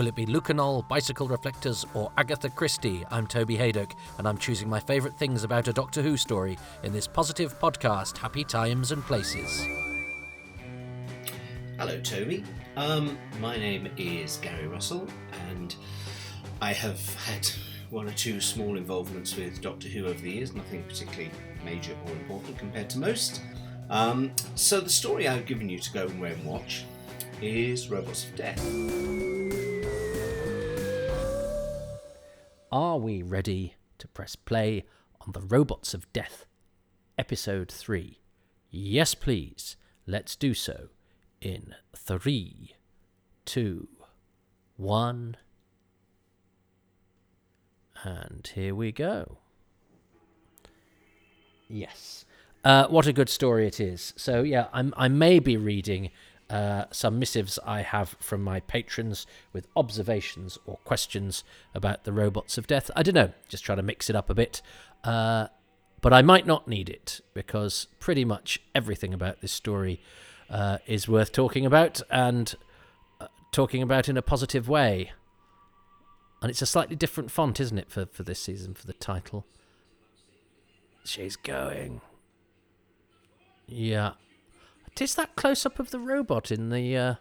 Will it be Lucanol, Bicycle Reflectors, or Agatha Christie? I'm Toby Haydock, and I'm choosing my favourite things about a Doctor Who story in this positive podcast, Happy Times and Places. Hello, Toby. Um, my name is Gary Russell, and I have had one or two small involvements with Doctor Who over the years, nothing particularly major or important compared to most. Um, so, the story I've given you to go and watch is Robots of Death. Are we ready to press play on the Robots of Death, Episode 3? Yes, please. Let's do so in three, two, one. And here we go. Yes. Uh, what a good story it is. So, yeah, I'm, I may be reading uh, some missives I have from my patrons with observations or questions about the robots of death. I don't know, just trying to mix it up a bit. Uh, but I might not need it because pretty much everything about this story uh, is worth talking about and uh, talking about in a positive way. And it's a slightly different font, isn't it, for, for this season, for the title? She's going. Yeah. Is that close up of the robot in the. Uh,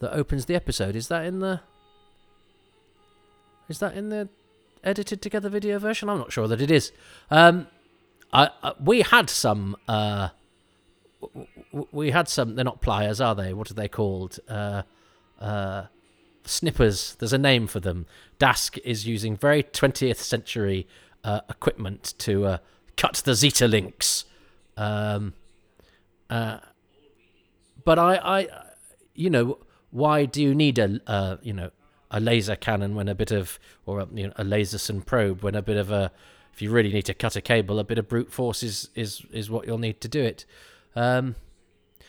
that opens the episode? Is that in the. Is that in the edited together video version? I'm not sure that it is. Um, I, I we had some. Uh, we had some. They're not pliers, are they? What are they called? Uh, uh, snippers. There's a name for them. Dask is using very 20th century uh, equipment to uh, cut the Zeta links. Um, uh, but I, I, you know, why do you need a, uh, you know, a laser cannon when a bit of, or a, you know, a probe when a bit of a, if you really need to cut a cable, a bit of brute force is is is what you'll need to do it. Um,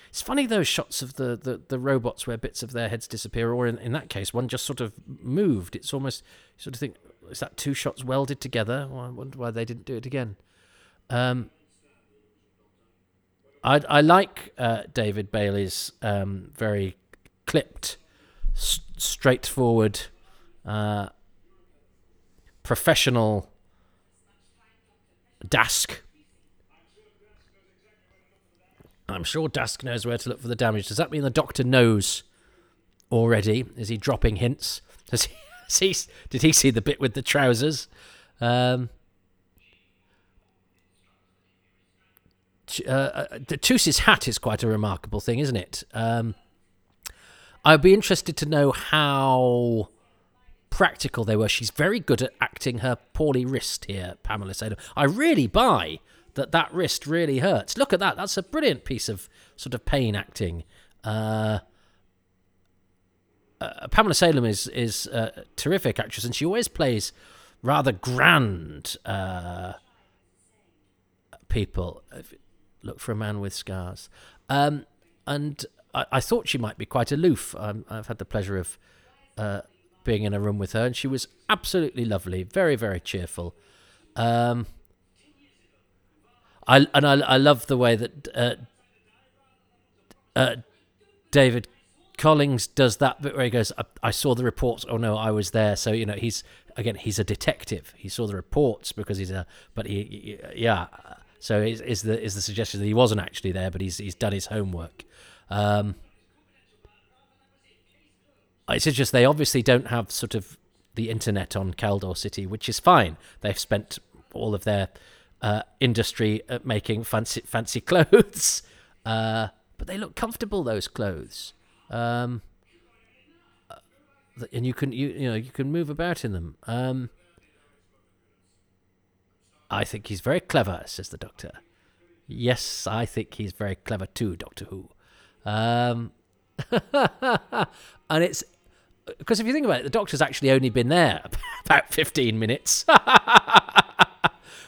it's funny those shots of the, the, the robots where bits of their heads disappear, or in, in that case, one just sort of moved. It's almost sort of think, is that two shots welded together? Well, I wonder why they didn't do it again. Um, I I like uh, David Bailey's um, very clipped, s- straightforward, uh, professional Dask I'm sure Dask knows where to look for the damage. Does that mean the doctor knows already? Is he dropping hints? Does he, he did he see the bit with the trousers? Um, uh, uh Toos's hat is quite a remarkable thing, isn't it? Um, I'd be interested to know how practical they were. She's very good at acting her poorly wrist here, Pamela said. I really buy that that wrist really hurts. Look at that. That's a brilliant piece of sort of pain acting. Uh, uh, Pamela Salem is is a terrific actress, and she always plays rather grand uh, people. Look for a man with scars, um, and I, I, thought she might be quite aloof. Um, I've had the pleasure of uh, being in a room with her, and she was absolutely lovely, very very cheerful. Um, I and I I love the way that uh, uh, David Collings does that bit where he goes, I, I, saw the reports. Oh no, I was there." So you know, he's again, he's a detective. He saw the reports because he's a, but he yeah. So is, is the is the suggestion that he wasn't actually there, but he's he's done his homework. Um, it's just they obviously don't have sort of the internet on Kaldor City, which is fine. They've spent all of their uh, industry at making fancy fancy clothes, uh, but they look comfortable. Those clothes, um, uh, and you can you you know you can move about in them. Um, I think he's very clever, says the Doctor. Yes, I think he's very clever too, Doctor Who. Um, and it's because if you think about it, the Doctor's actually only been there about 15 minutes.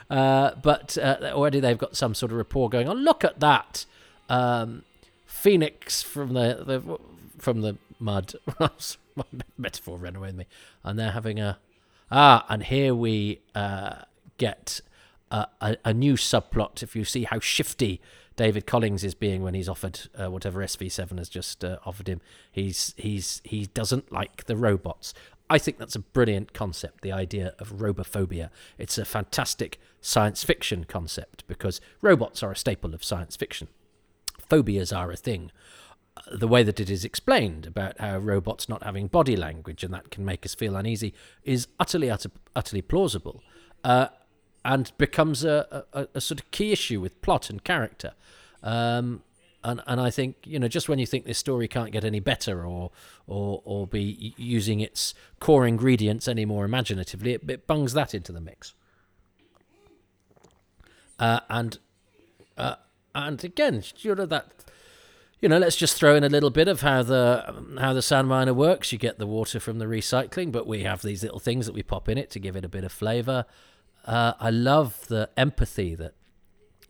Uh, but uh, already they've got some sort of rapport going on. Look at that, um, Phoenix from the, the from the mud. metaphor ran away with me, and they're having a ah, and here we uh, get a, a, new subplot. If you see how shifty David Collings is being when he's offered uh, whatever SV7 has just uh, offered him. He's he's he doesn't like the robots. I think that's a brilliant concept, the idea of robophobia. It's a fantastic science fiction concept because robots are a staple of science fiction. Phobias are a thing. Uh, the way that it is explained about how robots not having body language and that can make us feel uneasy is utterly, utter, utterly plausible. Uh, and becomes a, a, a, sort of key issue with plot and character. Um, and and I think you know just when you think this story can't get any better or or or be using its core ingredients any more imaginatively, it, it bungs that into the mix. Uh, and uh, and again, you know that you know, let's just throw in a little bit of how the how the sand miner works. You get the water from the recycling, but we have these little things that we pop in it to give it a bit of flavour. Uh, I love the empathy that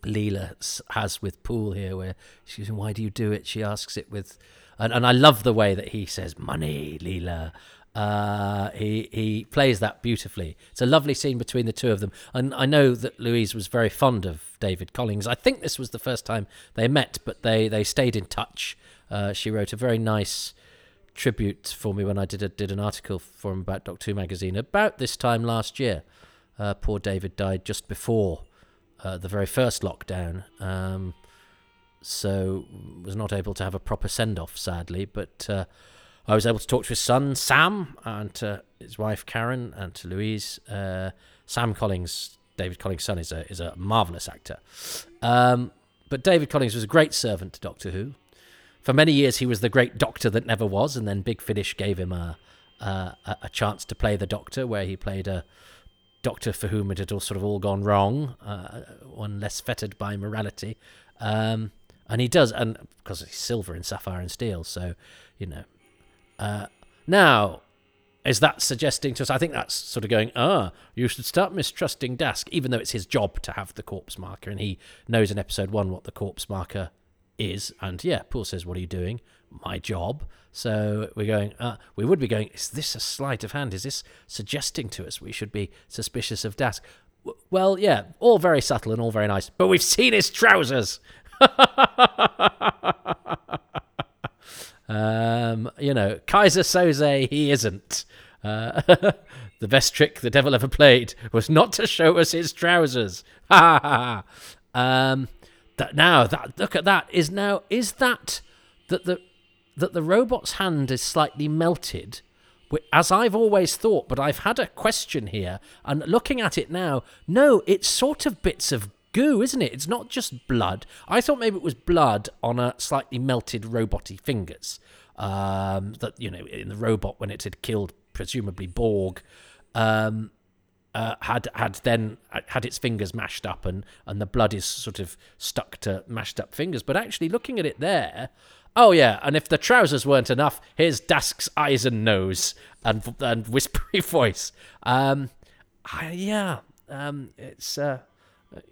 Leela has with Poole here, where she's "Why do you do it?" She asks it with, and, and I love the way that he says "money, Leela." Uh, he he plays that beautifully. It's a lovely scene between the two of them, and I know that Louise was very fond of David Collings. I think this was the first time they met, but they they stayed in touch. Uh, she wrote a very nice tribute for me when I did a, did an article for him about Doctor Who magazine about this time last year. Uh, poor David died just before uh, the very first lockdown, um, so was not able to have a proper send off, sadly. But uh, I was able to talk to his son Sam and to his wife Karen and to Louise. Uh, Sam Collings, David Collings' son, is a is a marvelous actor. Um, but David Collings was a great servant to Doctor Who. For many years, he was the great Doctor that never was, and then Big Finish gave him a a, a chance to play the Doctor, where he played a doctor for whom it had all sort of all gone wrong, uh, one less fettered by morality. Um, and he does, and because he's silver and sapphire and steel, so you know. Uh, now, is that suggesting to us? I think that's sort of going, ah, you should start mistrusting Dask, even though it's his job to have the corpse marker, and he knows in episode one what the corpse marker is. And yeah, Poole says, "What are you doing?" My job. So we're going, uh, we would be going, is this a sleight of hand? Is this suggesting to us we should be suspicious of Dask? W- well, yeah, all very subtle and all very nice, but we've seen his trousers. um, you know, Keyser Söze, he isn't. Uh, the best trick the devil ever played was not to show us his trousers. Um, that now that look at that is now is that that the that the robot's hand is slightly melted, as I've always thought, but I've had a question here, and looking at it now, no, it's sort of bits of goo, isn't it? It's not just blood. I thought maybe it was blood on a slightly melted roboty fingers. Um, that you know, in the robot when it had killed presumably Borg, um, uh, had had then had its fingers mashed up, and and the blood is sort of stuck to mashed up fingers. But actually, looking at it there, Oh yeah, and if the trousers weren't enough, here's Dask's eyes and nose and and whispery voice. Um, I, yeah, um, it's uh,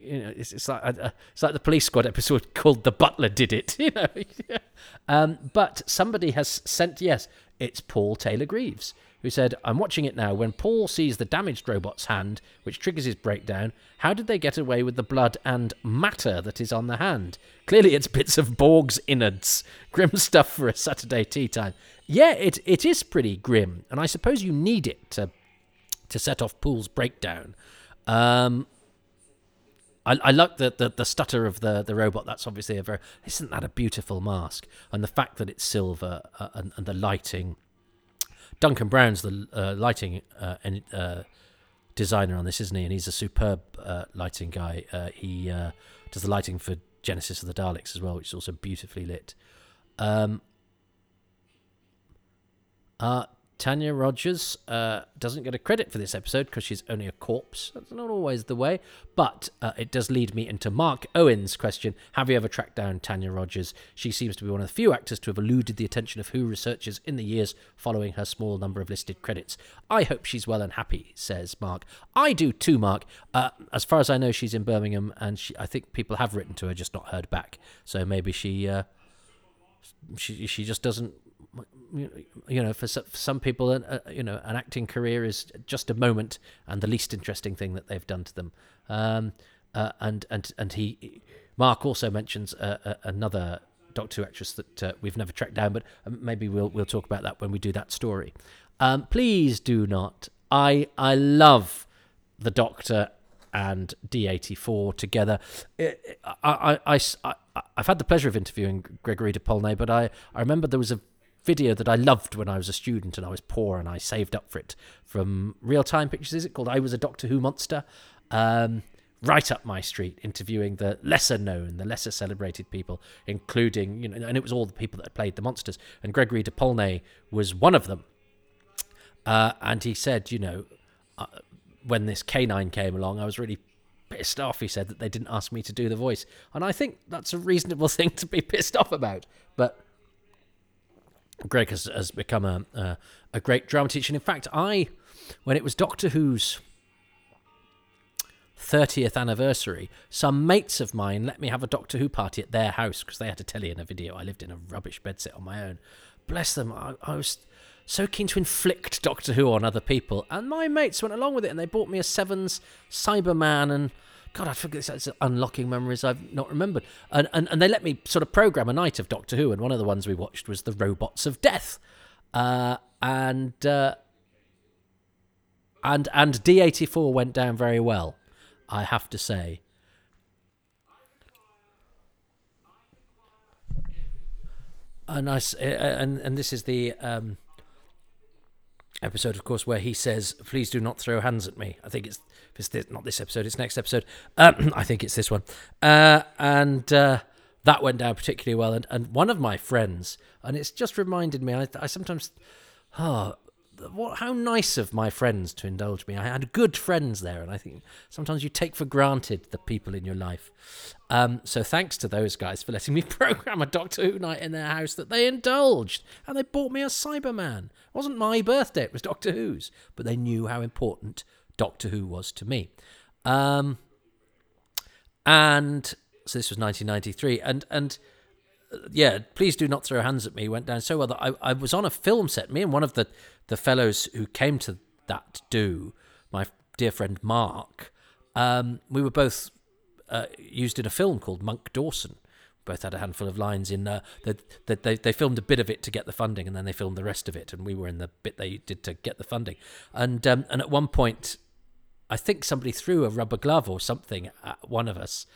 you know, it's, it's like uh, it's like the police squad episode called "The Butler Did It." You know, um, but somebody has sent yes, it's Paul Taylor Greaves who said, I'm watching it now. When Poole sees the damaged robot's hand, which triggers his breakdown, how did they get away with the blood and matter that is on the hand? Clearly, it's bits of Borg's innards. Grim stuff for a Saturday tea time. Yeah, it, it is pretty grim, and I suppose you need it to, to set off Poole's breakdown. Um, I, I like the, the, the stutter of the, the robot. That's obviously a very isn't that a beautiful mask? And the fact that it's silver uh, and, and the lighting Duncan Brown's the uh, lighting uh, uh, designer on this, isn't he? And he's a superb uh, lighting guy. Uh, he does the lighting for Genesis of the Daleks as well, which is also beautifully lit. Um, Tanya Rogers uh, doesn't get a credit for this episode because she's only a corpse. That's not always the way, but uh, it does lead me into Mark Owen's question Have you ever tracked down Tanya Rogers? She seems to be one of the few actors to have eluded the attention of Who researchers in the years following her small number of listed credits. I hope she's well and happy, says Mark. I do too, Mark. Uh, as far as I know, she's in Birmingham, and she, I think people have written to her, just not heard back. So maybe she. Uh, she she just doesn't you know, for, some people, uh, you know, an acting career is just a moment and the least interesting thing that they've done to them. Um, uh, and and and he, Mark also mentions uh, uh, another Doctor Who actress that uh, we've never tracked down, but um, maybe we'll we'll talk about that when we do that story. Um, please do not. I I love the Doctor and D84 together. I, I, I, I, have had the pleasure of interviewing Gregory de Polnay, but I, I remember there was a video that I loved when I was a student and I was poor and I saved up for it from Reeltime Pictures, is it called? I Was a Doctor Who Monster. Um, right up my street, interviewing the lesser known, the lesser celebrated people, including, you know, and it was all the people that played the monsters. And Gregory de Polnay was one of them. Uh, and he said, you know, uh, when this canine came along, I was really pissed off. He said that they didn't ask me to do the voice, and I think that's a reasonable thing to be pissed off about. But Greg has, has become a, a, a great drama teacher. And in fact, I, when it was Doctor Who's 30th anniversary, some mates of mine let me have a Doctor Who party at their house because they had a telly and a video. I lived in a rubbish bedsit on my own. Bless them. I, I was so keen to inflict Doctor Who on other people. And my mates went along with it and they bought me a Sevens Cyberman and God, I forget it's unlocking memories I've not remembered. And, and and they let me sort of program a night of Doctor Who, and one of the ones we watched was the Robots of Death, uh, and uh, and and D eighty four went down very well, I have to say. And I and and this is the um, episode, of course, where he says, "Please do not throw hands at me." I think it's, it's this, not this episode; it's next episode. Um, I think it's this one, uh, and uh, that went down particularly well. And, and one of my friends, and it's just reminded me. I, I sometimes, oh, what how nice of my friends to indulge me. I had good friends there, and I think sometimes you take for granted the people in your life. Um, so thanks to those guys for letting me program a Doctor Who night in their house that they indulged, and they bought me a Cyberman. It wasn't my birthday; it was Doctor Who's, but they knew how important Doctor Who was to me. Um, and so this was 1993, and and yeah, please do not throw hands at me. Went down so well that I, I was on a film set. Me and one of the the fellows who came to that do, my dear friend Mark, um, we were both uh, used in a film called Monk Dawson. Both had a handful of lines in uh, that. That they they filmed a bit of it to get the funding, and then they filmed the rest of it, and we were in the bit they did to get the funding. And um, and at one point, I think somebody threw a rubber glove or something at one of us,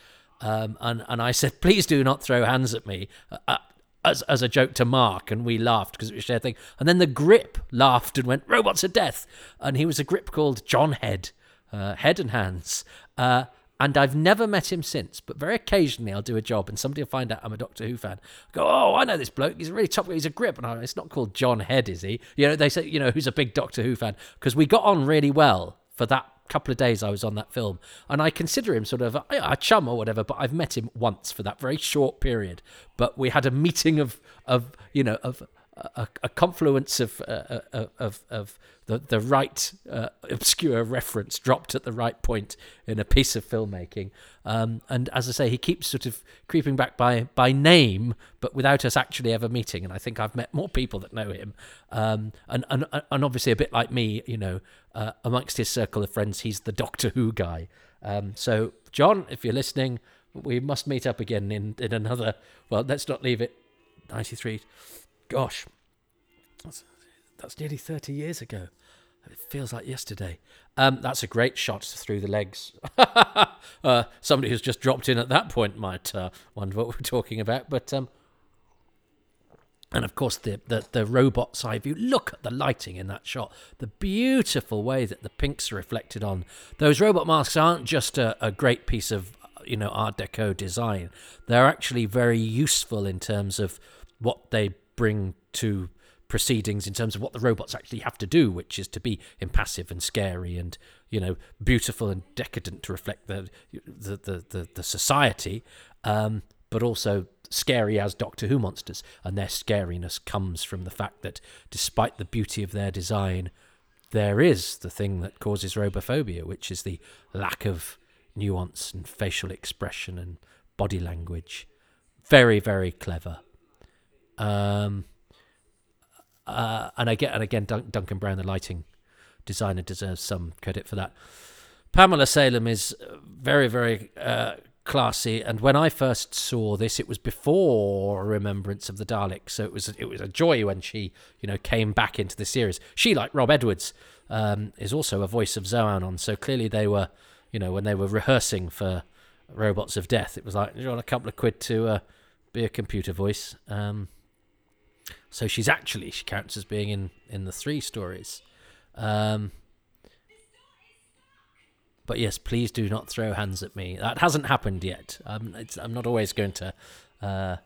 um, and and I said, please do not throw hands at me. Uh, as, as a joke to Mark, and we laughed because it was a shared thing. And then the grip laughed and went, Robots of Death. And he was a grip called John Head, uh, Head and Hands. Uh, and I've never met him since, but very occasionally I'll do a job and somebody will find out I'm a Doctor Who fan. I go, oh, I know this bloke. He's a really top. He's a grip, and I, it's not called John Head, is he? You know, they say, you know, who's a big Doctor Who fan because we got on really well for that couple of days I was on that film, and I consider him sort of a, a, chum or whatever. But I've met him once for that very short period. But we had a meeting of of you know of a, a confluence of, uh, uh of of the the right uh, obscure reference dropped at the right point in a piece of filmmaking. Um, and as I say, he keeps sort of creeping back by by name, but without us actually ever meeting. And I think I've met more people that know him. Um, and and and obviously a bit like me, you know, uh, amongst his circle of friends, he's the Doctor Who guy. Um, so John, if you're listening, we must meet up again in in another. Well, let's not leave it. Ninety three gosh, that's, that's nearly 30 years ago. It feels like yesterday. Um, that's a great shot through the legs. uh, somebody who's just dropped in at that point might uh, wonder what we're talking about. But um, and of course the, the the robot side view. Look at the lighting in that shot. The beautiful way that the pinks are reflected on those robot masks aren't just a, a great piece of you know Art Deco design. They're actually very useful in terms of what they bring to proceedings in terms of what the robots actually have to do, which is to be impassive and scary and you know beautiful and decadent to reflect the the the the, the society, um, but also scary as Doctor Who monsters, and their scariness comes from the fact that despite the beauty of their design, there is the thing that causes robophobia, which is the lack of nuance and facial expression and body language. Very very clever. Um, uh, and I get, and again, Dun- Duncan Brown, the lighting designer, deserves some credit for that. Pamela Salem is very, very uh, classy. And when I first saw this, it was before Remembrance of the Daleks, so it was it was a joy when she you know came back into the series. She, like Rob Edwards, um, is also a voice of Xoanon. So clearly they were, you know, when they were rehearsing for Robots of Death, it was like you want a couple of quid to uh, be a computer voice. Um, so she's actually she counts as being in in the three stories. Um, but yes, please do not throw hands at me. That hasn't happened yet. Um, I'm not always going to uh,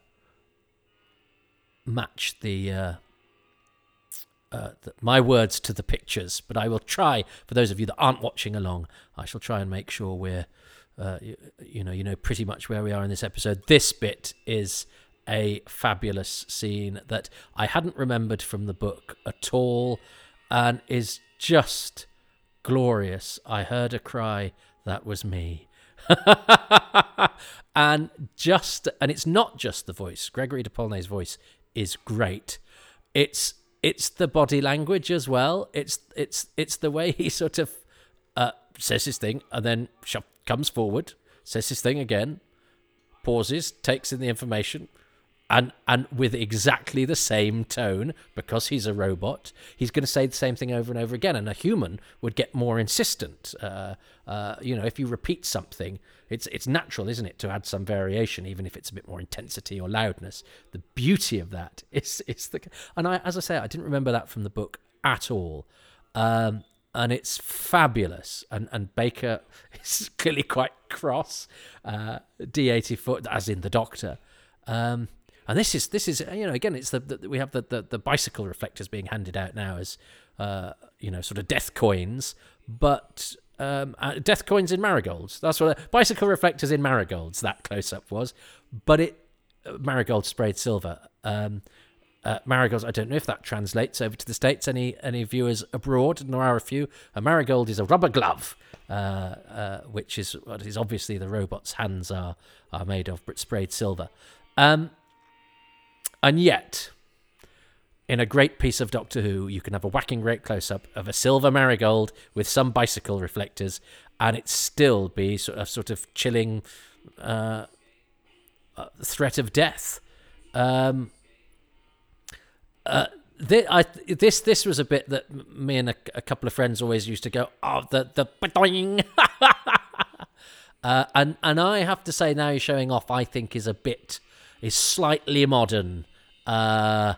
match the, uh, uh, the, my words to the pictures, but I will try. For those of you that aren't watching along, I shall try and make sure we're, uh, you, you know, you know pretty much where we are in this episode. This bit is a fabulous scene that I hadn't remembered from the book at all, and is just glorious. I heard a cry. That was me. and just and it's not just the voice. Gregory de voice is great. It's it's the body language as well. It's it's it's the way he sort of uh, says his thing and then comes forward, says his thing again, pauses, takes in the information, and and with exactly the same tone because he's a robot he's going to say the same thing over and over again and a human would get more insistent uh, uh, you know if you repeat something it's it's natural isn't it to add some variation even if it's a bit more intensity or loudness the beauty of that is is the and i as i say i didn't remember that from the book at all um, and it's fabulous. And and Baker is clearly quite cross. Uh, D84, as in the Doctor. Um, and this is this is you know again it's the, the we have the, the, the bicycle reflectors being handed out now as uh, you know sort of death coins, but um, uh, death coins in marigolds. That's what uh, bicycle reflectors in marigolds. That close up was, but it uh, marigold sprayed silver. Um, uh, marigolds. I don't know if that translates over to the states. Any any viewers abroad? And there are a few. A marigold is a rubber glove, uh, uh, which is what is obviously the robot's hands are are made of, but sprayed silver. Um, and yet, in a great piece of Doctor Who, you can have a whacking great close up of a silver marigold with some bicycle reflectors, and it still be sort of, sort of chilling uh, uh, threat of death. Um, uh, this, I, this this was a bit that me and a, a, couple of friends always used to go, oh, the the uh, and and I have to say now, you're showing off, I think is a bit is slightly modern uh,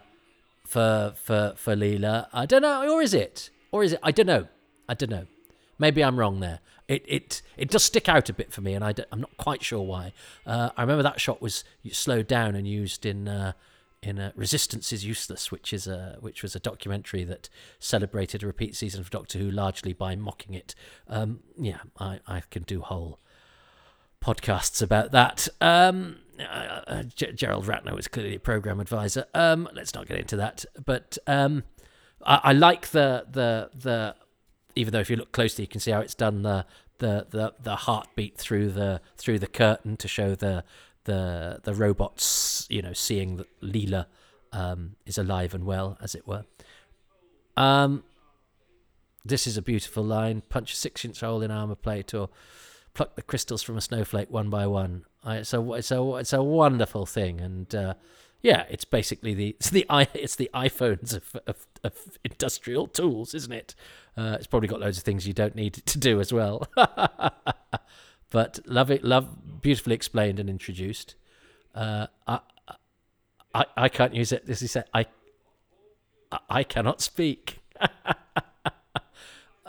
for for for Leela. I don't know, or is it? Or is it? I don't know. I don't know. Maybe I'm wrong there. It it it does stick out a bit for me, and I am not quite sure why. Uh, I remember that shot was slowed down and used in. Uh, in uh, Resistance is Useless, which is a which was a documentary that celebrated a repeat season of Doctor Who largely by mocking it. Um, yeah, I, I can do whole podcasts about that. Um, uh, uh, G- Gerald Ratner was clearly a program advisor. Um, let's not get into that. But um, I-, I, like the the the. Even though if you look closely, you can see how it's done the the the, the heartbeat through the through the curtain to show the the the robots. You know, seeing that Leela um, is alive and well, as it were. Um, this is a beautiful line. Punch a six-inch hole in armor plate, or pluck the crystals from a snowflake one by one. It's a it's a it's a wonderful thing, and uh, yeah, it's basically the it's the it's the iPhones of, of, of industrial tools, isn't it? Uh, it's probably got loads of things you don't need to do as well. but love it, love beautifully explained and introduced. Uh, I, I I can't use it. This is I I cannot speak.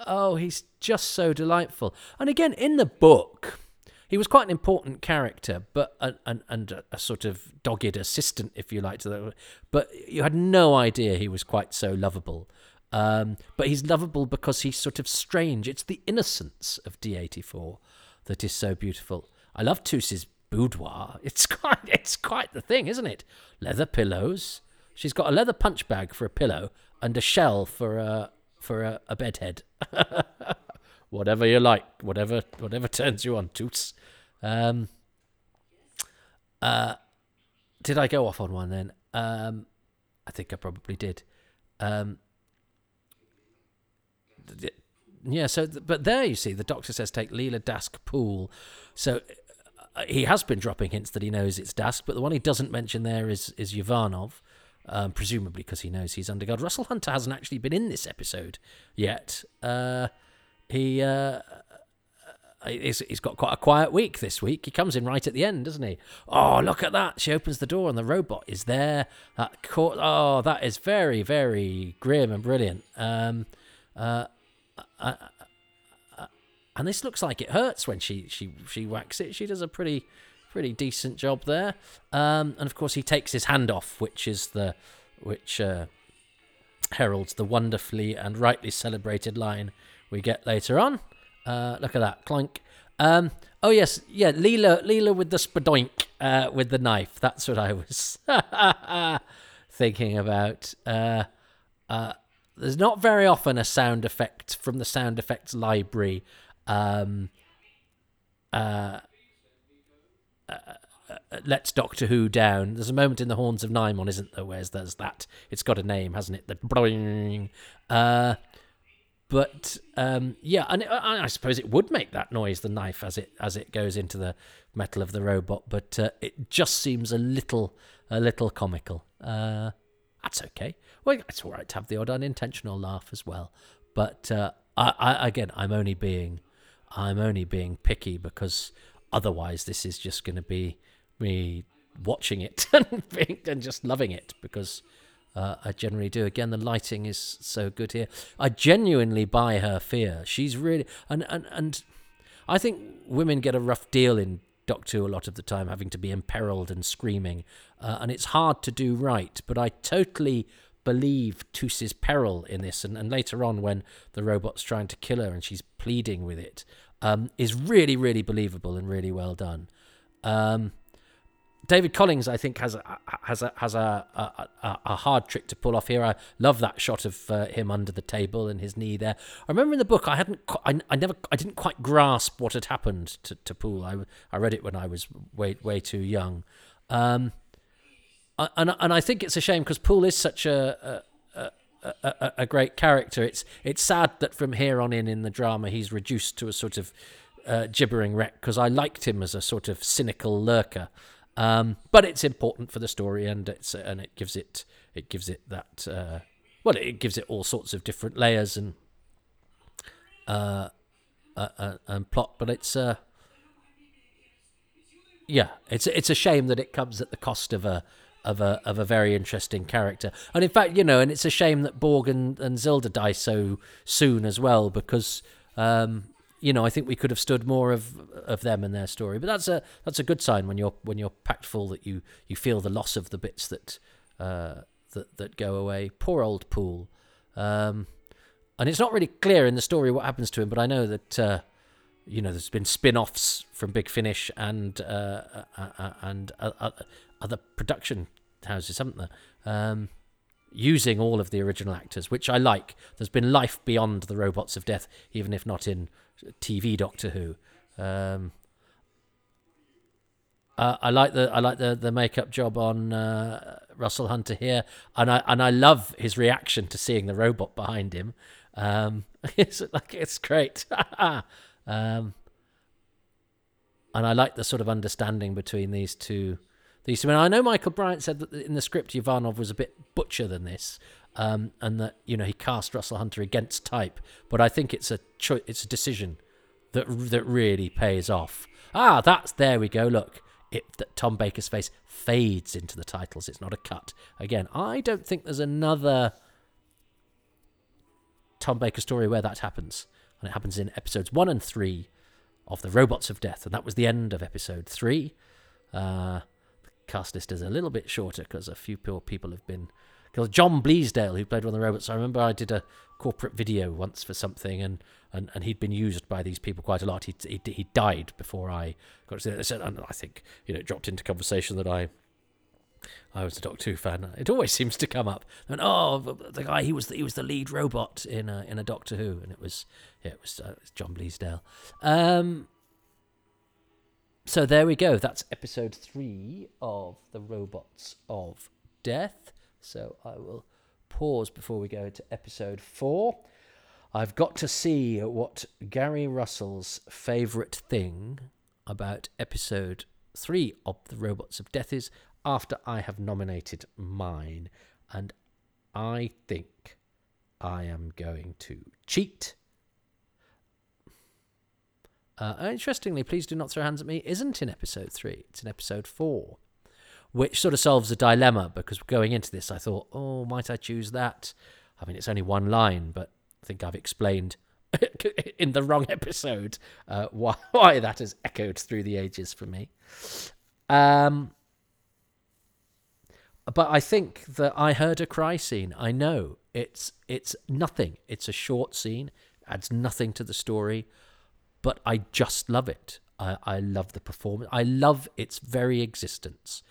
oh, he's just so delightful. And again, in the book, he was quite an important character, but and and a, a, sort of dogged assistant, if you like, to. But you had no idea he was quite so lovable. Um, but he's lovable because he's sort of strange. It's the innocence of D84 that is so beautiful. I love Toos's boudoir. It's quite it's quite the thing, isn't it? Leather pillows. She's got a leather punch bag for a pillow and a shell for a for a, a bedhead. whatever you like, whatever whatever turns you on, Toots. Um, uh, did I go off on one then? Um, I think I probably did. Um, yeah, so, but there you see, the doctor says take Leela Dask Poole. So he has been dropping hints that he knows it's Dask, but the one he doesn't mention there is is Uvanov, um, presumably because he knows he's under guard. Russell Hunter hasn't actually been in this episode yet. Uh, he uh, he's, he's got quite a quiet week this week. He comes in right at the end, doesn't he? Oh, look at that! She opens the door and the robot is there. That. Oh, that is very very grim and brilliant. Um, uh, uh, uh, and this looks like it hurts when she she she whacks it. She does a pretty pretty decent job there. Um, and of course, he takes his hand off, which is the which uh, heralds the wonderfully and rightly celebrated line we get later on. Uh, look at that clunk. Um, oh yes, yeah, Leela, Leela with the spadoink uh, with the knife. That's what I was thinking about. Uh, uh, there's not very often a sound effect from the sound effects library. Um, uh, uh, lets Doctor Who down. There's a moment in the Horns of Nimon, isn't there? Where's there's that? It's got a name, hasn't it? The boing. Uh, but um, yeah, and I, I suppose it would make that noise, the knife, as it as it goes into the metal of the robot. But uh, it just seems a little a little comical. Uh, that's okay. Well, it's all right to have the odd unintentional laugh as well. But uh, I, I, again, I'm only being I'm only being picky because otherwise this is just going to be me watching it and and just loving it because uh, I generally do. Again, the lighting is so good here. I genuinely buy her fear. She's really and and and I think women get a rough deal in Doctor a lot of the time, having to be imperiled and screaming, uh, and it's hard to do right. But I totally believe Toos's peril in this, and, and later on when the robot's trying to kill her and she's pleading with it, um, is really really believable and really well done. Um, David Collings, I think, has a has a has a, a, a hard trick to pull off here. I love that shot of uh, him under the table and his knee there. I remember in the book, I hadn't, I, I never, I didn't quite grasp what had happened to, to Poole. I, I read it when I was way way too young, um, and and I think it's a shame because Poole is such a, a a, a, great character. It's it's sad that from here on in in the drama he's reduced to a sort of uh, gibbering wreck because I liked him as a sort of cynical lurker. Um, but it's important for the story, and it's and it gives it it gives it that uh, well, it gives it all sorts of different layers and uh, uh, uh and plot. But it's uh, yeah, it's it's a shame that it comes at the cost of a of a of a very interesting character. And in fact, you know, and it's a shame that Borg and, and Zilda die so soon as well because um, you know, I think we could have stood more of of them and their story. But that's a that's a good sign when you're when you're packed full that you you feel the loss of the bits that uh, that that go away. Poor old Poole. Um, and it's not really clear in the story what happens to him, but I know that uh, you know there's been spin-offs from Big Finish and uh, uh, uh and other production houses, haven't there? Um, using all of the original actors, which I like. There's been life beyond the robots of death, even if not in TV Doctor Who. Um, uh, I like the I like the, the makeup job on uh, Russell Hunter here, and I and I love his reaction to seeing the robot behind him. Um, it's like it's great, um, and I like the sort of understanding between these two. These two. I know Michael Briant said that in the script Uvanov was a bit butcher than this, um, and that you know he cast Russell Hunter against type. But I think it's a cho- it's a decision that that really pays off. Ah, that's there we go. Look, it that Tom Baker's face fades into the titles. It's not a cut. Again, I don't think there's another Tom Baker story where that happens, and it happens in episodes one and three of the Robots of Death, and that was the end of episode three. Uh, cast list is a little bit shorter because a few poor people have been because John Bleasdale, who played one of the robots, I remember I did a corporate video once for something, and, and, and he'd been used by these people quite a lot. He he, he died before I got to it. And I think you know it dropped into conversation that I I was a Doctor Who fan. It always seems to come up. And oh, the guy he was the, he was the lead robot in a, in a Doctor Who, and it was yeah, it was, uh, John Bleasdale. Um, so there we go. That's episode three of the Robots of Death. So I will pause before we go to episode four. I've got to see what Gary Russell's favourite thing about episode three of the Robots of Death is after I have nominated mine, and I think I am going to cheat. Uh, interestingly, please do not throw hands at me. Isn't in episode three; it's in episode four, which sort of solves a dilemma because going into this, I thought, oh, might I choose that? I mean, it's only one line, but I think I've explained in the wrong episode uh, why, why that has echoed through the ages for me. Um, but I think that I heard a cry scene. I know it's it's nothing. It's a short scene, adds nothing to the story, but I just love it. I, I love the performance. I love its very existence.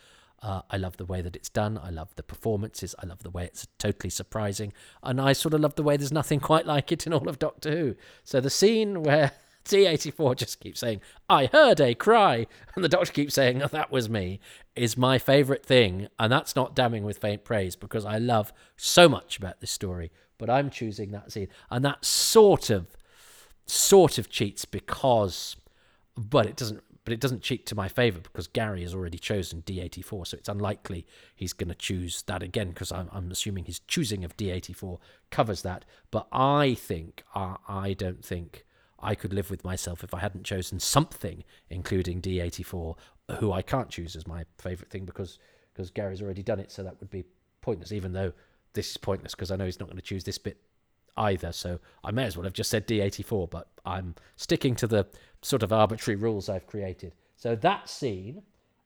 Uh, I love the way that it's done. I love the performances. I love the way it's totally surprising. And I sort of love the way there's nothing quite like it in all of Doctor Who. So the scene where D84 just keeps saying, I heard a cry, and the doctor keeps saying, oh, that was me, is my favourite thing. And that's not damning with faint praise because I love so much about this story. But I'm choosing that scene. And that sort of, sort of cheats because, but it doesn't. But it doesn't cheat to my favour because Gary has already chosen D84, so it's unlikely he's going to choose that again because I'm, I'm assuming his choosing of D84 covers that. But I think, uh, I don't think I could live with myself if I hadn't chosen something, including D84, who I can't choose as my favourite thing because because Gary's already done it, so that would be pointless. Even though this is pointless because I know he's not going to choose this bit either, so I may as well have just said D84. But I'm sticking to the sort of arbitrary rules I've created. So that scene,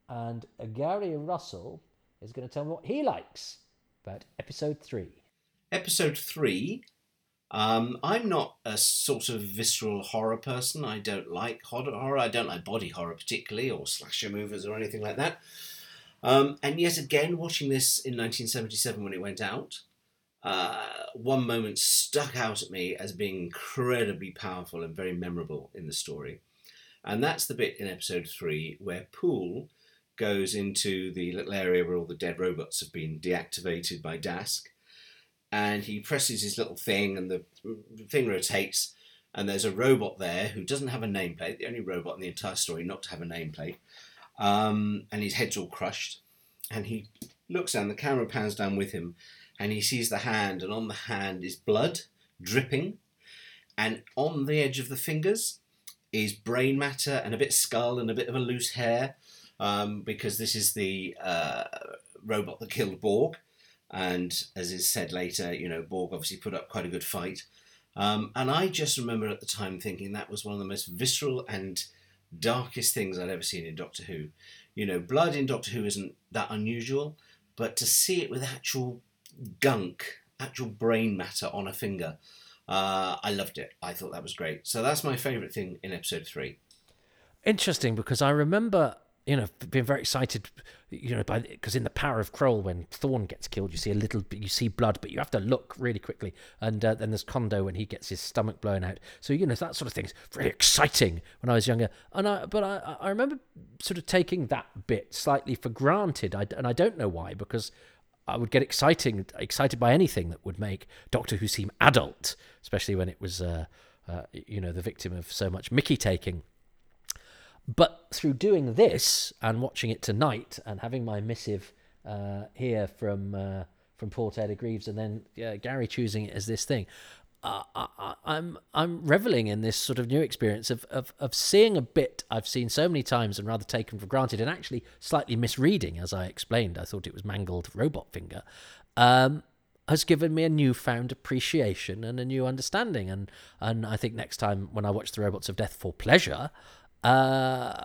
and Gary Russell is going to tell me what he likes about episode three. Episode three um, I'm not a sort of visceral horror person. I don't like horror. I don't like body horror particularly, or slasher movies or anything like that. Um, and yet again, watching this in 1977 when it went out, uh, one moment stuck out at me as being incredibly powerful and very memorable in the story. And that's the bit in episode three where Poole goes into the little area where all the dead robots have been deactivated by Dask. And he presses his little thing, and the thing rotates, and there's a robot there who doesn't have a nameplate, the only robot in the entire story not to have a nameplate, um, and his head's all crushed, and he looks down, the camera pans down with him, and he sees the hand, and on the hand is blood dripping, and on the edge of the fingers is brain matter and a bit skull and a bit of a loose hair, um, because this is the uh, robot that killed Borg. And as is said later, you know, Borg obviously put up quite a good fight. Um, and I just remember at the time thinking that was one of the most visceral and darkest things I'd ever seen in Doctor Who. You know, blood in Doctor Who isn't that unusual, but to see it with actual gunk, actual brain matter on a finger, uh, I loved it. I thought that was great. So that's my favourite thing in episode three. Interesting because I remember you know, being very excited, you know, by because in the power of Kroll, when Thawn gets killed, you see a little, you see blood, but you have to look really quickly. And uh, then there's Condo when he gets his stomach blown out. So you know that sort of thing's very exciting when I was younger. And I, but I, I remember sort of taking that bit slightly for granted. I, and I don't know why because I would get exciting, excited by anything that would make Doctor Who seem adult, especially when it was, uh, uh, you know, the victim of so much Mickey taking. But through doing this and watching it tonight and having my missive uh, here from uh, from Taylor Greaves and then uh, Gary choosing it as this thing, I, I'm I'm reveling in this sort of new experience of, of of seeing a bit I've seen so many times and rather taken for granted and actually slightly misreading as I explained. I thought it was mangled robot finger. Um, has given me a newfound appreciation and a new understanding. And and I think next time when I watch the Robots of Death for pleasure, uh,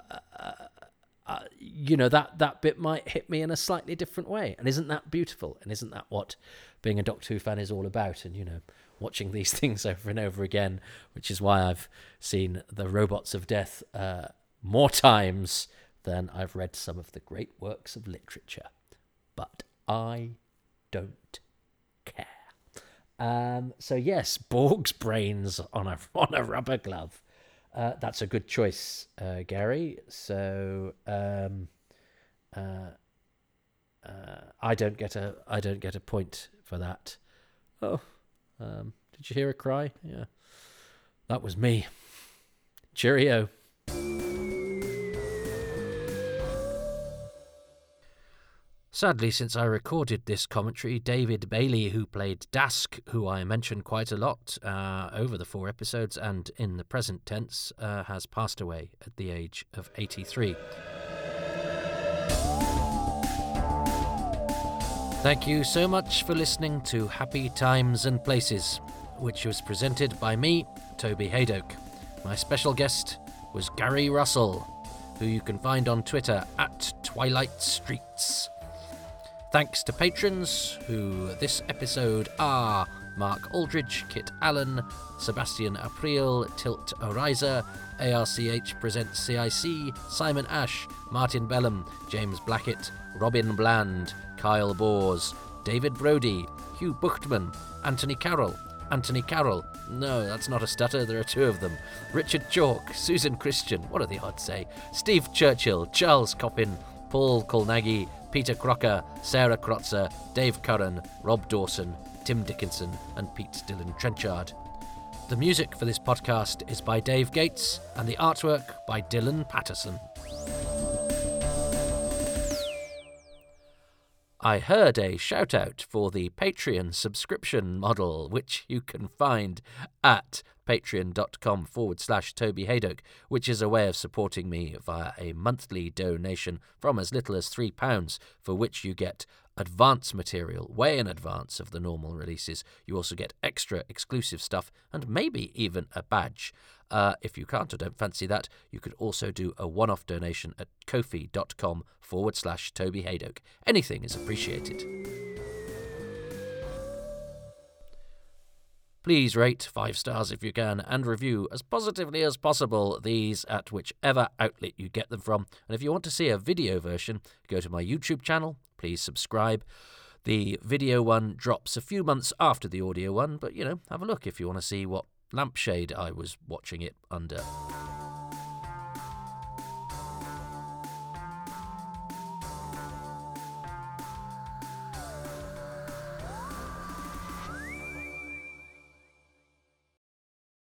uh, you know that that bit might hit me in a slightly different way and isn't that beautiful and isn't that what being a doctor who fan is all about and you know watching these things over and over again which is why i've seen the robots of death uh, more times than i've read some of the great works of literature but i don't care um, so yes borg's brains on a on a rubber glove uh, that's a good choice, uh, Gary. So um, uh, uh, I don't get a I don't get a point for that. Oh, um, did you hear a cry? Yeah. That was me. Cheerio. Sadly, since I recorded this commentary, David Bailey, who played Dask, who I mentioned quite a lot uh, over the four episodes and in the present tense, uh, has passed away at the age of 83. Thank you so much for listening to Happy Times and Places, which was presented by me, Toby Hadoke. My special guest was Gary Russell, who you can find on Twitter at Twilight Streets. Thanks to patrons who this episode are Mark Aldridge, Kit Allen, Sebastian April, Tilt Oriza, ARCH Presents CIC, Simon Ash, Martin Bellum, James Blackett, Robin Bland, Kyle Bors, David Brody, Hugh Buchtman, Anthony Carroll, Anthony Carroll. No, that's not a stutter, there are two of them. Richard Chalk, Susan Christian, what are the odds say? Steve Churchill, Charles Coppin, Paul Colnaghy, Peter Crocker, Sarah Krotzer, Dave Curran, Rob Dawson, Tim Dickinson, and Pete Dylan Trenchard. The music for this podcast is by Dave Gates, and the artwork by Dylan Patterson. I heard a shout out for the Patreon subscription model, which you can find at patreon.com forward slash Toby Hadoke, which is a way of supporting me via a monthly donation from as little as £3, for which you get advance material way in advance of the normal releases. You also get extra exclusive stuff and maybe even a badge. Uh, if you can't or don't fancy that, you could also do a one off donation at kofi.com forward slash Toby Hadoke. Anything is appreciated. Please rate five stars if you can and review as positively as possible these at whichever outlet you get them from. And if you want to see a video version, go to my YouTube channel. Please subscribe. The video one drops a few months after the audio one, but you know, have a look if you want to see what lampshade I was watching it under.